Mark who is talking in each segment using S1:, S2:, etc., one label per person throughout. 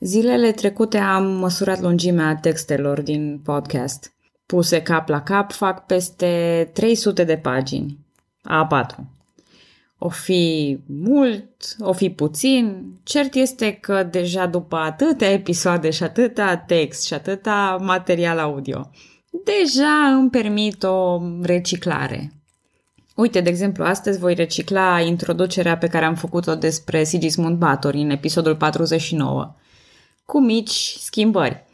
S1: Zilele trecute am măsurat lungimea textelor din podcast. Puse cap la cap fac peste 300 de pagini. A4. O fi mult, o fi puțin, cert este că deja după atâtea episoade și atâta text și atâta material audio, deja îmi permit o reciclare. Uite, de exemplu, astăzi voi recicla introducerea pe care am făcut-o despre Sigismund Bathory în episodul 49, cu mici schimbări.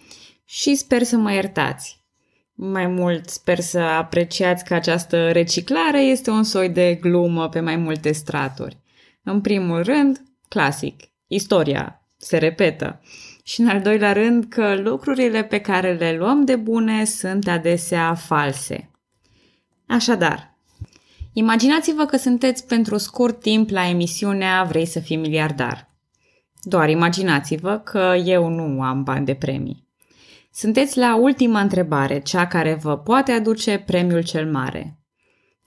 S1: Și sper să mă iertați. Mai mult sper să apreciați că această reciclare este un soi de glumă pe mai multe straturi. În primul rând, clasic, istoria se repetă. Și în al doilea rând că lucrurile pe care le luăm de bune sunt adesea false. Așadar, imaginați-vă că sunteți pentru scurt timp la emisiunea Vrei să fii miliardar. Doar imaginați-vă că eu nu am bani de premii. Sunteți la ultima întrebare, cea care vă poate aduce premiul cel mare.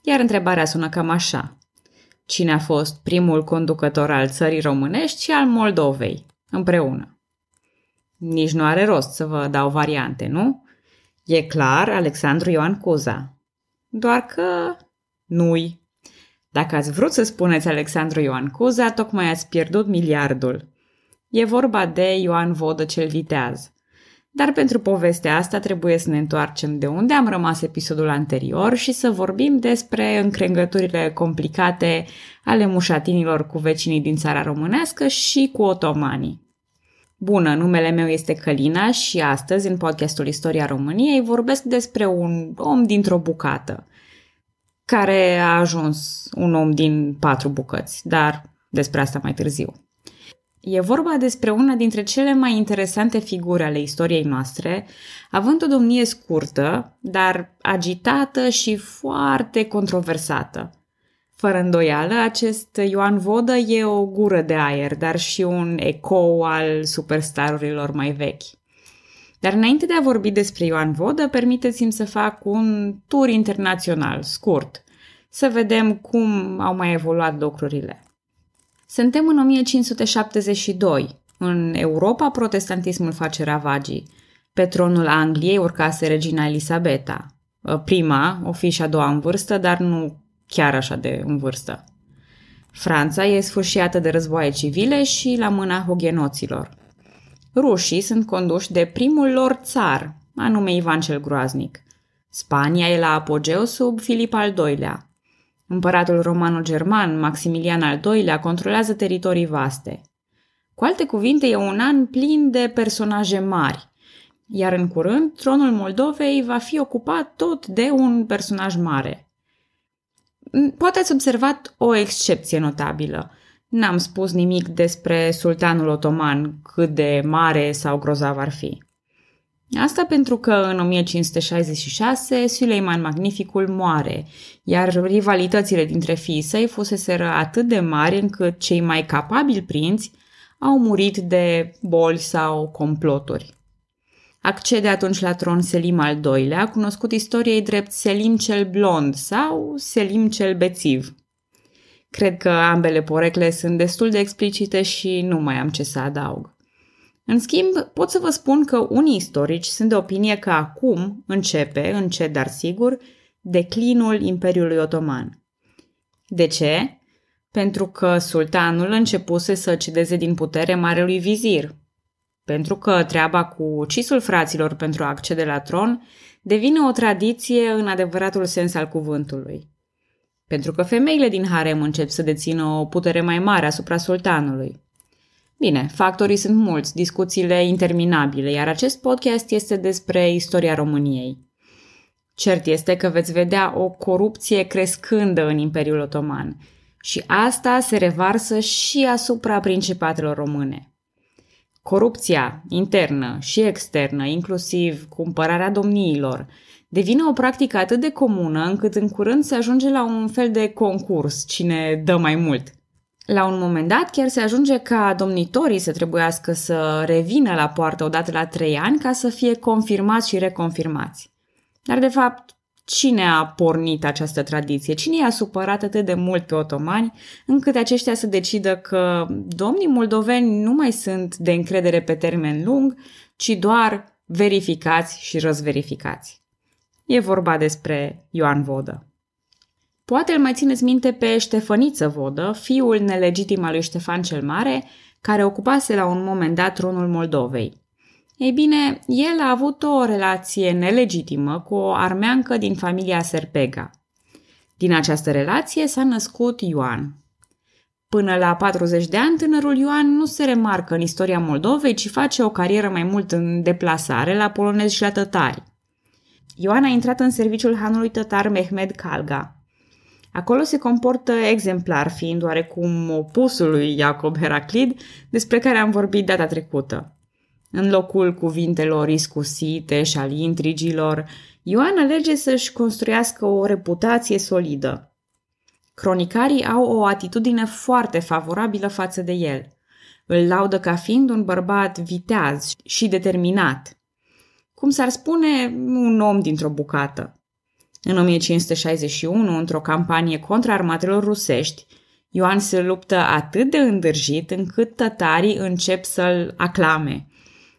S1: Iar întrebarea sună cam așa. Cine a fost primul conducător al țării românești și al Moldovei, împreună? Nici nu are rost să vă dau variante, nu? E clar Alexandru Ioan Cuza. Doar că nu-i. Dacă ați vrut să spuneți Alexandru Ioan Cuza, tocmai ați pierdut miliardul. E vorba de Ioan Vodă cel Viteaz – dar pentru povestea asta trebuie să ne întoarcem de unde am rămas episodul anterior și să vorbim despre încrengăturile complicate ale mușatinilor cu vecinii din țara românească și cu otomanii. Bună, numele meu este Călina și astăzi, în podcastul Istoria României, vorbesc despre un om dintr-o bucată, care a ajuns un om din patru bucăți, dar despre asta mai târziu. E vorba despre una dintre cele mai interesante figuri ale istoriei noastre, având o domnie scurtă, dar agitată și foarte controversată. Fără îndoială, acest Ioan Vodă e o gură de aer, dar și un ecou al superstarurilor mai vechi. Dar înainte de a vorbi despre Ioan Vodă, permiteți-mi să fac un tur internațional, scurt, să vedem cum au mai evoluat lucrurile. Suntem în 1572. În Europa, protestantismul face ravagii. Pe tronul Angliei urcase regina Elisabeta. Ă, prima, o fi și a doua în vârstă, dar nu chiar așa de în vârstă. Franța e sfârșiată de războaie civile și la mâna hugenoților. Rușii sunt conduși de primul lor țar, anume Ivan cel Groaznic. Spania e la apogeu sub Filip al II-lea. Împăratul romano-german, Maximilian al II-lea, controlează teritorii vaste. Cu alte cuvinte, e un an plin de personaje mari, iar în curând tronul Moldovei va fi ocupat tot de un personaj mare. Poate ați observat o excepție notabilă. N-am spus nimic despre sultanul otoman, cât de mare sau grozav ar fi. Asta pentru că în 1566 Suleiman Magnificul moare, iar rivalitățile dintre fiii săi fuseseră atât de mari încât cei mai capabili prinți au murit de boli sau comploturi. Accede atunci la tron Selim al II-lea, cunoscut istoriei drept Selim cel Blond sau Selim cel Bețiv. Cred că ambele porecle sunt destul de explicite și nu mai am ce să adaug. În schimb, pot să vă spun că unii istorici sunt de opinie că acum începe, încet dar sigur, declinul Imperiului Otoman. De ce? Pentru că sultanul începuse să cedeze din putere marelui vizir. Pentru că treaba cu ucisul fraților pentru a accede la tron devine o tradiție în adevăratul sens al cuvântului. Pentru că femeile din harem încep să dețină o putere mai mare asupra sultanului Bine, factorii sunt mulți, discuțiile interminabile, iar acest podcast este despre istoria României. Cert este că veți vedea o corupție crescândă în Imperiul Otoman și asta se revarsă și asupra principatelor române. Corupția internă și externă, inclusiv cumpărarea domniilor, devine o practică atât de comună încât în curând se ajunge la un fel de concurs, cine dă mai mult – la un moment dat chiar se ajunge ca domnitorii să trebuiască să revină la poartă odată la trei ani ca să fie confirmați și reconfirmați. Dar de fapt, Cine a pornit această tradiție? Cine i-a supărat atât de mult pe otomani încât aceștia să decidă că domnii moldoveni nu mai sunt de încredere pe termen lung, ci doar verificați și răzverificați? E vorba despre Ioan Vodă. Poate îl mai țineți minte pe Ștefăniță Vodă, fiul nelegitim al lui Ștefan cel Mare, care ocupase la un moment dat tronul Moldovei. Ei bine, el a avut o relație nelegitimă cu o armeancă din familia Serpega. Din această relație s-a născut Ioan. Până la 40 de ani, tânărul Ioan nu se remarcă în istoria Moldovei, ci face o carieră mai mult în deplasare la polonezi și la tătari. Ioan a intrat în serviciul hanului tătar Mehmed Kalga. Acolo se comportă exemplar, fiind oarecum opusul lui Iacob Heraclid, despre care am vorbit data trecută. În locul cuvintelor iscusite și al intrigilor, Ioan alege să-și construiască o reputație solidă. Cronicarii au o atitudine foarte favorabilă față de el. Îl laudă ca fiind un bărbat viteaz și determinat. Cum s-ar spune, un om dintr-o bucată. În 1561, într-o campanie contra armatelor rusești, Ioan se luptă atât de îndârjit încât tătarii încep să-l aclame –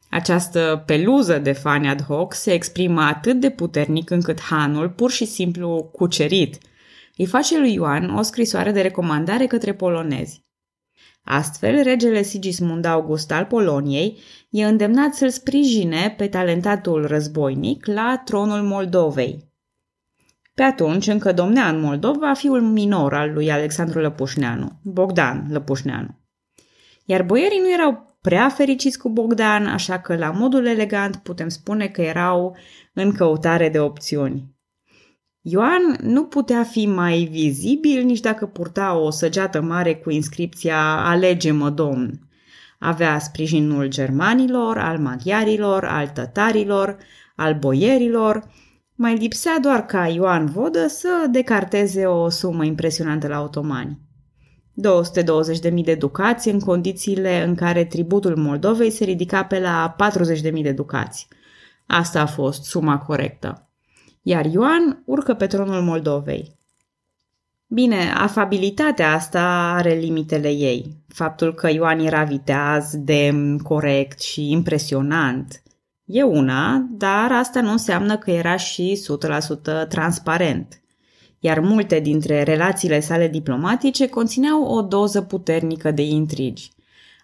S1: această peluză de fani ad hoc se exprimă atât de puternic încât Hanul, pur și simplu cucerit, îi face lui Ioan o scrisoare de recomandare către polonezi. Astfel, regele Sigismund August al Poloniei e îndemnat să-l sprijine pe talentatul războinic la tronul Moldovei. Pe atunci încă domnea în Moldova fiul minor al lui Alexandru Lăpușneanu, Bogdan Lăpușneanu. Iar boierii nu erau prea fericiți cu Bogdan, așa că la modul elegant putem spune că erau în căutare de opțiuni. Ioan nu putea fi mai vizibil nici dacă purta o săgeată mare cu inscripția Alege-mă, domn. Avea sprijinul germanilor, al maghiarilor, al tătarilor, al boierilor. Mai lipsea doar ca Ioan Vodă să decarteze o sumă impresionantă la otomani. 220.000 de ducați în condițiile în care tributul Moldovei se ridica pe la 40.000 de ducați. Asta a fost suma corectă. Iar Ioan urcă pe tronul Moldovei. Bine, afabilitatea asta are limitele ei. Faptul că Ioan era viteaz, demn, corect și impresionant e una, dar asta nu înseamnă că era și 100% transparent iar multe dintre relațiile sale diplomatice conțineau o doză puternică de intrigi.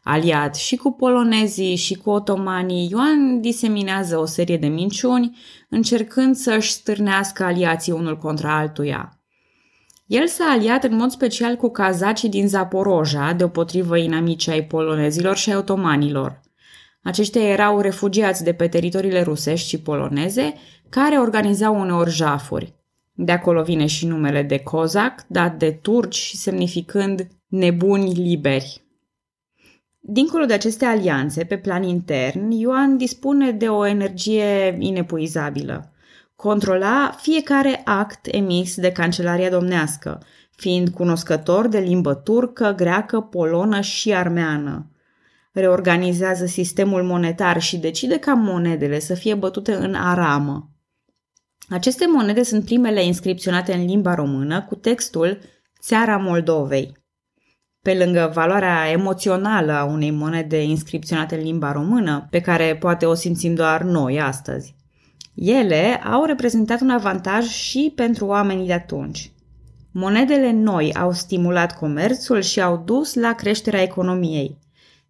S1: Aliat și cu polonezii și cu otomanii, Ioan diseminează o serie de minciuni, încercând să-și stârnească aliații unul contra altuia. El s-a aliat în mod special cu cazacii din Zaporoja, deopotrivă inamicii ai polonezilor și ai otomanilor. Aceștia erau refugiați de pe teritoriile rusești și poloneze, care organizau uneori jafuri. De acolo vine și numele de cozac, dat de turci și semnificând nebuni liberi. Dincolo de aceste alianțe, pe plan intern, Ioan dispune de o energie inepuizabilă. Controla fiecare act emis de Cancelaria Domnească, fiind cunoscător de limbă turcă, greacă, polonă și armeană. Reorganizează sistemul monetar și decide ca monedele să fie bătute în aramă. Aceste monede sunt primele inscripționate în limba română cu textul Țara Moldovei. Pe lângă valoarea emoțională a unei monede inscripționate în limba română, pe care poate o simțim doar noi astăzi, ele au reprezentat un avantaj și pentru oamenii de atunci. Monedele noi au stimulat comerțul și au dus la creșterea economiei.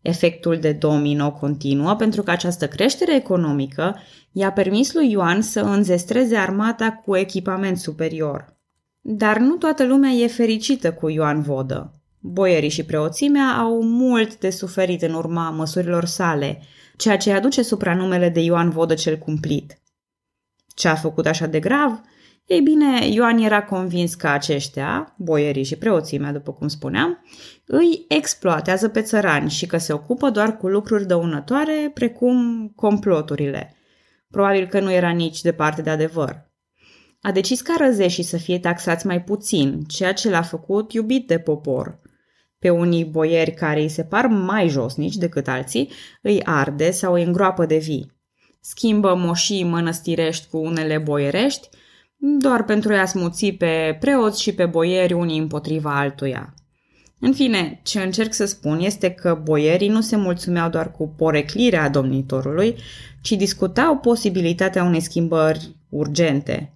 S1: Efectul de domino continuă pentru că această creștere economică i-a permis lui Ioan să înzestreze armata cu echipament superior. Dar nu toată lumea e fericită cu Ioan Vodă. Boierii și preoțimea au mult de suferit în urma măsurilor sale, ceea ce aduce supranumele de Ioan Vodă cel cumplit. Ce a făcut așa de grav? Ei bine, Ioan era convins că aceștia, boierii și preoțimea, după cum spuneam, îi exploatează pe țărani și că se ocupă doar cu lucruri dăunătoare, precum comploturile. Probabil că nu era nici departe de adevăr. A decis ca răzeșii să fie taxați mai puțin, ceea ce l-a făcut iubit de popor. Pe unii boieri care îi se par mai josnici decât alții, îi arde sau îi îngroapă de vii. Schimbă moșii mănăstirești cu unele boierești, doar pentru a smuți pe preoți și pe boieri unii împotriva altuia. În fine, ce încerc să spun este că boierii nu se mulțumeau doar cu poreclirea domnitorului, ci discutau posibilitatea unei schimbări urgente.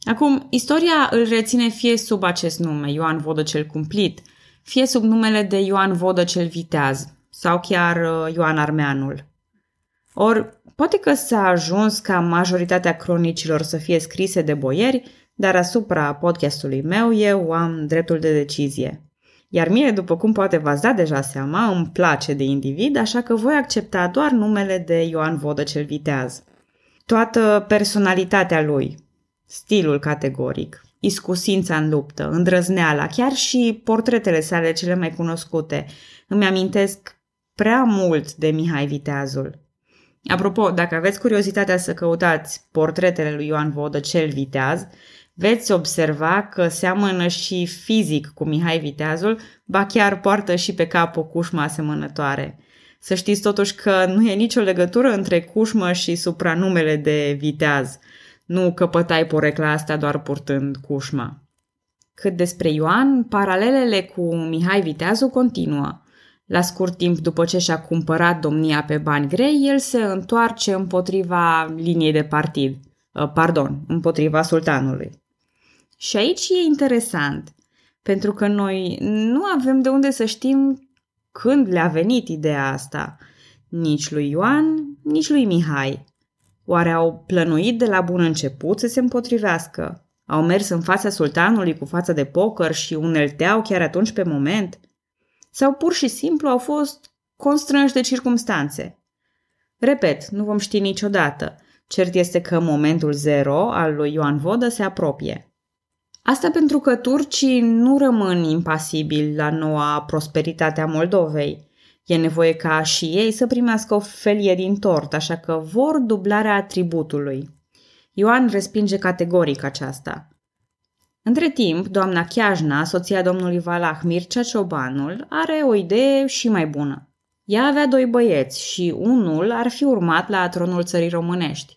S1: Acum, istoria îl reține fie sub acest nume, Ioan Vodă cel Cumplit, fie sub numele de Ioan Vodă cel Viteaz sau chiar uh, Ioan Armeanul. Ori, poate că s-a ajuns ca majoritatea cronicilor să fie scrise de boieri, dar asupra podcastului meu eu am dreptul de decizie. Iar mie, după cum poate v-ați dat deja seama, îmi place de individ, așa că voi accepta doar numele de Ioan Vodă cel Viteaz. Toată personalitatea lui, stilul categoric, iscusința în luptă, îndrăzneala, chiar și portretele sale cele mai cunoscute, îmi amintesc prea mult de Mihai Viteazul. Apropo, dacă aveți curiozitatea să căutați portretele lui Ioan Vodă cel Viteaz, veți observa că seamănă și fizic cu Mihai Viteazul, ba chiar poartă și pe cap o cușmă asemănătoare. Să știți totuși că nu e nicio legătură între cușmă și supranumele de viteaz. Nu căpătai porecla asta doar purtând cușma. Cât despre Ioan, paralelele cu Mihai Viteazu continuă. La scurt timp după ce și-a cumpărat domnia pe bani grei, el se întoarce împotriva liniei de partid, ă, pardon, împotriva sultanului. Și aici e interesant, pentru că noi nu avem de unde să știm când le-a venit ideea asta, nici lui Ioan, nici lui Mihai. Oare au plănuit de la bun început să se împotrivească? Au mers în fața sultanului cu fața de poker și unelteau chiar atunci pe moment? Sau pur și simplu au fost constrânși de circumstanțe? Repet, nu vom ști niciodată. Cert este că momentul zero al lui Ioan Vodă se apropie. Asta pentru că turcii nu rămân impasibili la noua prosperitate a Moldovei. E nevoie ca și ei să primească o felie din tort, așa că vor dublarea atributului. Ioan respinge categoric aceasta. Între timp, doamna Chiajna, soția domnului Valah Mircea Ciobanul, are o idee și mai bună. Ea avea doi băieți și unul ar fi urmat la tronul țării românești.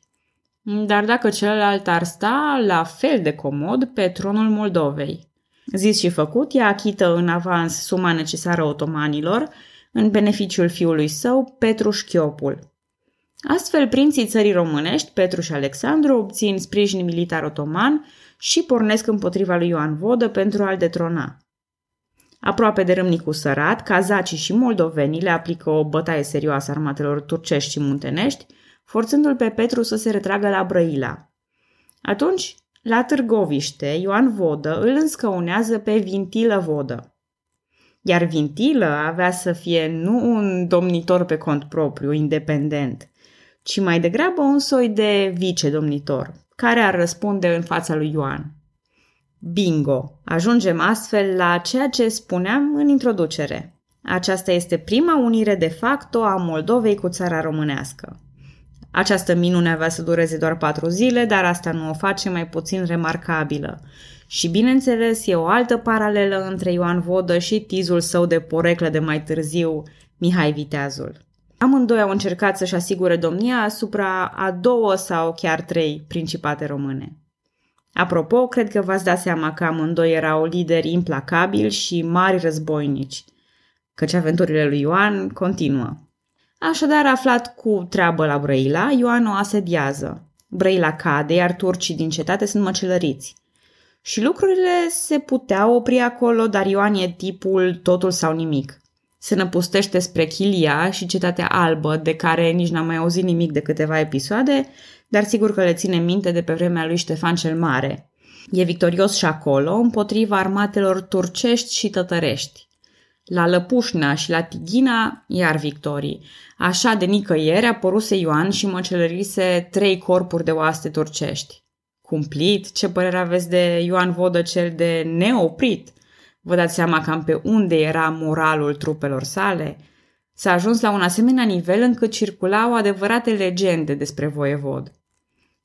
S1: Dar dacă celălalt ar sta la fel de comod pe tronul Moldovei. Zis și făcut, ea achită în avans suma necesară otomanilor în beneficiul fiului său, Petru Șchiopul. Astfel, prinții țării românești, Petru și Alexandru, obțin sprijin militar otoman și pornesc împotriva lui Ioan Vodă pentru a-l detrona. Aproape de râmnicul sărat, cazacii și moldovenii le aplică o bătaie serioasă armatelor turcești și muntenești, forțându-l pe Petru să se retragă la Brăila. Atunci, la Târgoviște, Ioan Vodă îl înscăunează pe Vintilă Vodă. Iar Vintilă avea să fie nu un domnitor pe cont propriu, independent, ci mai degrabă un soi de vice-domnitor, care ar răspunde în fața lui Ioan. Bingo! Ajungem astfel la ceea ce spuneam în introducere. Aceasta este prima unire de facto a Moldovei cu țara românească. Această minune avea să dureze doar patru zile, dar asta nu o face mai puțin remarcabilă. Și bineînțeles, e o altă paralelă între Ioan Vodă și tizul său de poreclă de mai târziu, Mihai Viteazul. Amândoi au încercat să-și asigure domnia asupra a două sau chiar trei principate române. Apropo, cred că v-ați dat seama că amândoi erau lideri implacabili și mari războinici, căci aventurile lui Ioan continuă. Așadar, aflat cu treabă la Brăila, Ioan o asediază. Brăila cade, iar turcii din cetate sunt măcelăriți. Și lucrurile se puteau opri acolo, dar Ioan e tipul totul sau nimic. Se năpustește spre Chilia și cetatea albă, de care nici n-am mai auzit nimic de câteva episoade, dar sigur că le ține minte de pe vremea lui Ștefan cel Mare. E victorios și acolo, împotriva armatelor turcești și tătărești. La Lăpușna și la Tighina, iar victorii. Așa de nicăieri apăruse Ioan și măcelărise trei corpuri de oaste turcești. Cumplit? Ce părere aveți de Ioan Vodă cel de neoprit? Vă dați seama cam pe unde era moralul trupelor sale? S-a ajuns la un asemenea nivel încât circulau adevărate legende despre voievod.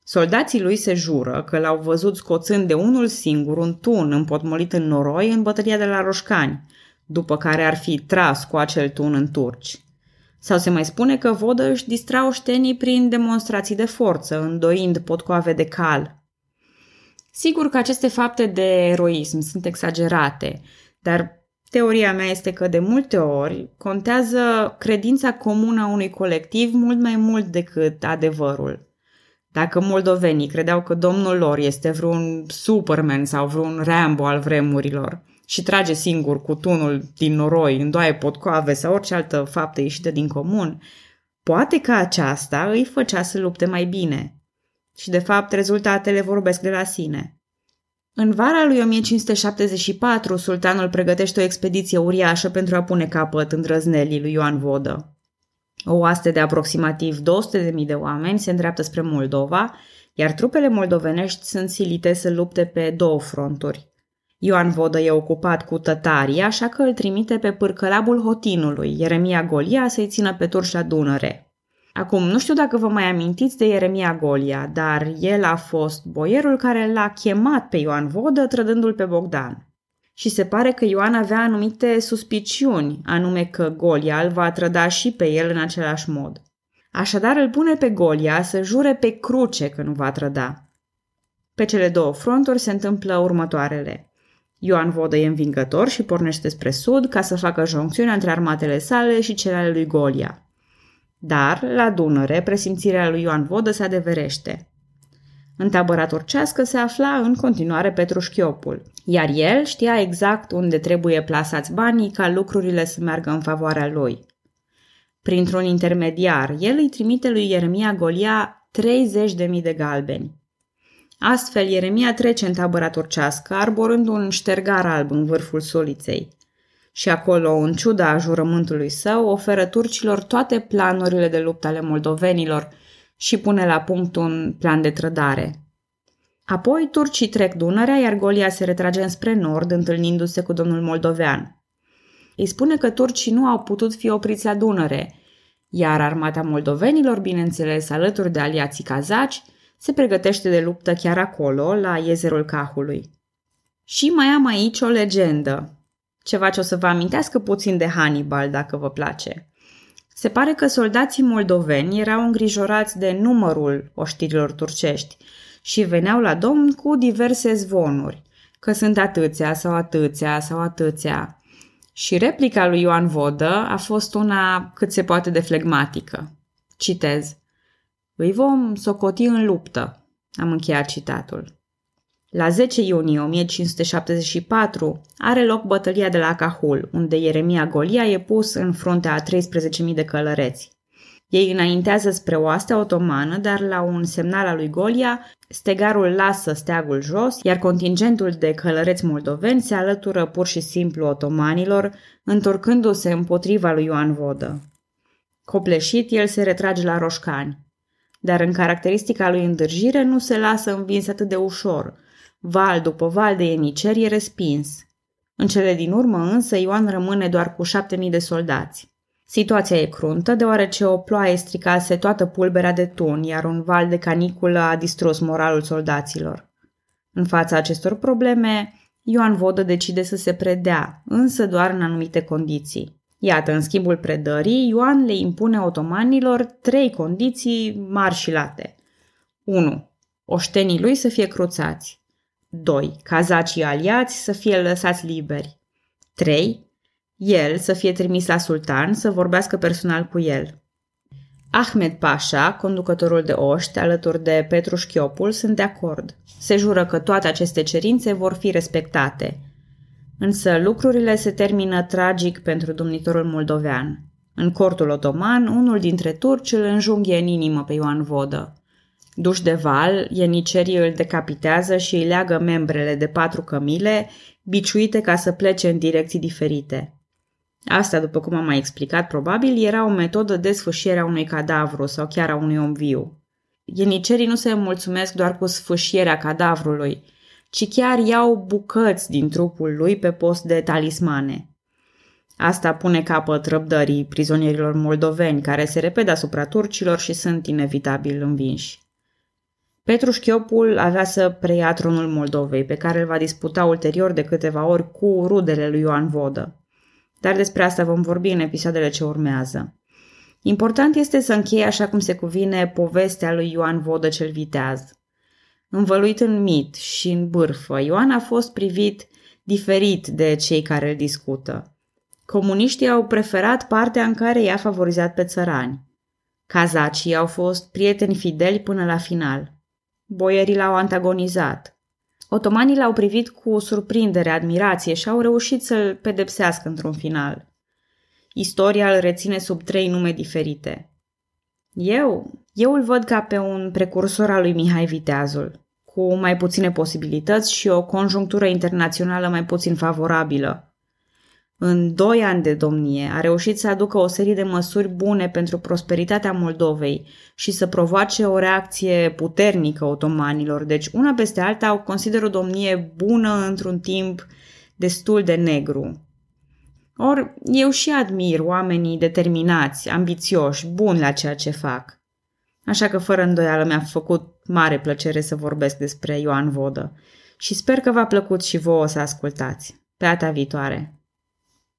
S1: Soldații lui se jură că l-au văzut scoțând de unul singur un tun împotmolit în noroi în bătălia de la Roșcani, după care ar fi tras cu acel tun în turci. Sau se mai spune că vodă își distra oștenii prin demonstrații de forță, îndoind potcoave de cal. Sigur că aceste fapte de eroism sunt exagerate, dar teoria mea este că de multe ori contează credința comună a unui colectiv mult mai mult decât adevărul. Dacă moldovenii credeau că domnul lor este vreun Superman sau vreun Rambo al vremurilor și trage singur cu tunul din noroi, îndoaie potcoave sau orice altă faptă ieșită din comun, poate că aceasta îi făcea să lupte mai bine. Și de fapt rezultatele vorbesc de la sine. În vara lui 1574, sultanul pregătește o expediție uriașă pentru a pune capăt îndrăznelii lui Ioan Vodă. O oaste de aproximativ 200.000 de oameni se îndreaptă spre Moldova, iar trupele moldovenești sunt silite să lupte pe două fronturi. Ioan Vodă e ocupat cu tătarii, așa că îl trimite pe pârcălabul Hotinului, Ieremia Golia, să-i țină pe turci la Dunăre. Acum, nu știu dacă vă mai amintiți de Ieremia Golia, dar el a fost boierul care l-a chemat pe Ioan Vodă trădându-l pe Bogdan și se pare că Ioan avea anumite suspiciuni, anume că Golia îl va trăda și pe el în același mod. Așadar îl pune pe Golia să jure pe cruce că nu va trăda. Pe cele două fronturi se întâmplă următoarele. Ioan Vodă e învingător și pornește spre sud ca să facă joncțiunea între armatele sale și cele ale lui Golia. Dar, la Dunăre, presimțirea lui Ioan Vodă se adeverește. În tabăra turcească se afla în continuare Petru Șchiopul, iar el știa exact unde trebuie plasați banii ca lucrurile să meargă în favoarea lui. Printr-un intermediar, el îi trimite lui Ieremia Golia 30.000 de galbeni. Astfel, Ieremia trece în tabăra turcească, arborând un ștergar alb în vârful soliței. Și acolo, în ciuda jurământului său, oferă turcilor toate planurile de luptă ale moldovenilor – și pune la punct un plan de trădare. Apoi turcii trec Dunărea, iar Golia se retrage înspre nord, întâlnindu-se cu domnul moldovean. Îi spune că turcii nu au putut fi opriți la Dunăre, iar armata moldovenilor, bineînțeles alături de aliații cazaci, se pregătește de luptă chiar acolo, la iezerul Cahului. Și mai am aici o legendă, ceva ce o să vă amintească puțin de Hannibal, dacă vă place. Se pare că soldații moldoveni erau îngrijorați de numărul oștirilor turcești și veneau la domn cu diverse zvonuri, că sunt atâția sau atâția sau atâția. Și replica lui Ioan Vodă a fost una cât se poate de flegmatică. Citez. Îi vom socoti în luptă. Am încheiat citatul. La 10 iunie 1574 are loc bătălia de la Cahul, unde Ieremia Golia e pus în fruntea a 13.000 de călăreți. Ei înaintează spre oastea otomană, dar la un semnal al lui Golia, stegarul lasă steagul jos, iar contingentul de călăreți moldoveni se alătură pur și simplu otomanilor, întorcându-se împotriva lui Ioan Vodă. Copleșit, el se retrage la Roșcani. Dar în caracteristica lui îndârjire nu se lasă învins atât de ușor – Val după val de ieniceri e respins. În cele din urmă însă Ioan rămâne doar cu șapte mii de soldați. Situația e cruntă deoarece o ploaie stricase toată pulberea de tun, iar un val de caniculă a distrus moralul soldaților. În fața acestor probleme, Ioan Vodă decide să se predea, însă doar în anumite condiții. Iată, în schimbul predării, Ioan le impune otomanilor trei condiții mari și late. 1. Oștenii lui să fie cruțați. 2. Cazacii aliați să fie lăsați liberi. 3. El să fie trimis la sultan să vorbească personal cu el. Ahmed Pasha, conducătorul de oști, alături de Petru Șchiopul, sunt de acord. Se jură că toate aceste cerințe vor fi respectate. Însă lucrurile se termină tragic pentru domnitorul moldovean. În cortul otoman, unul dintre turci îl înjunghe în inimă pe Ioan Vodă. Duș de val, ienicerii îl decapitează și îi leagă membrele de patru cămile, biciuite ca să plece în direcții diferite. Asta, după cum am mai explicat, probabil era o metodă de sfâșiere a unui cadavru sau chiar a unui om viu. Ienicerii nu se mulțumesc doar cu sfâșierea cadavrului, ci chiar iau bucăți din trupul lui pe post de talismane. Asta pune capăt răbdării prizonierilor moldoveni care se repede asupra turcilor și sunt inevitabil învinși. Petru Șchiopul avea să preia tronul Moldovei, pe care îl va disputa ulterior de câteva ori cu rudele lui Ioan Vodă. Dar despre asta vom vorbi în episoadele ce urmează. Important este să încheie așa cum se cuvine povestea lui Ioan Vodă cel viteaz. Învăluit în mit și în bârfă, Ioan a fost privit diferit de cei care îl discută. Comuniștii au preferat partea în care i-a favorizat pe țărani. Cazacii au fost prieteni fideli până la final. Boierii l-au antagonizat. Otomanii l-au privit cu surprindere, admirație și au reușit să-l pedepsească într-un final. Istoria îl reține sub trei nume diferite. Eu, eu îl văd ca pe un precursor al lui Mihai Viteazul, cu mai puține posibilități și o conjunctură internațională mai puțin favorabilă. În doi ani de domnie a reușit să aducă o serie de măsuri bune pentru prosperitatea Moldovei și să provoace o reacție puternică otomanilor, deci una peste alta o consider o domnie bună într-un timp destul de negru. Or, eu și admir oamenii determinați, ambițioși, buni la ceea ce fac. Așa că, fără îndoială, mi-a făcut mare plăcere să vorbesc despre Ioan Vodă și sper că v-a plăcut și vouă să ascultați. Pe data viitoare!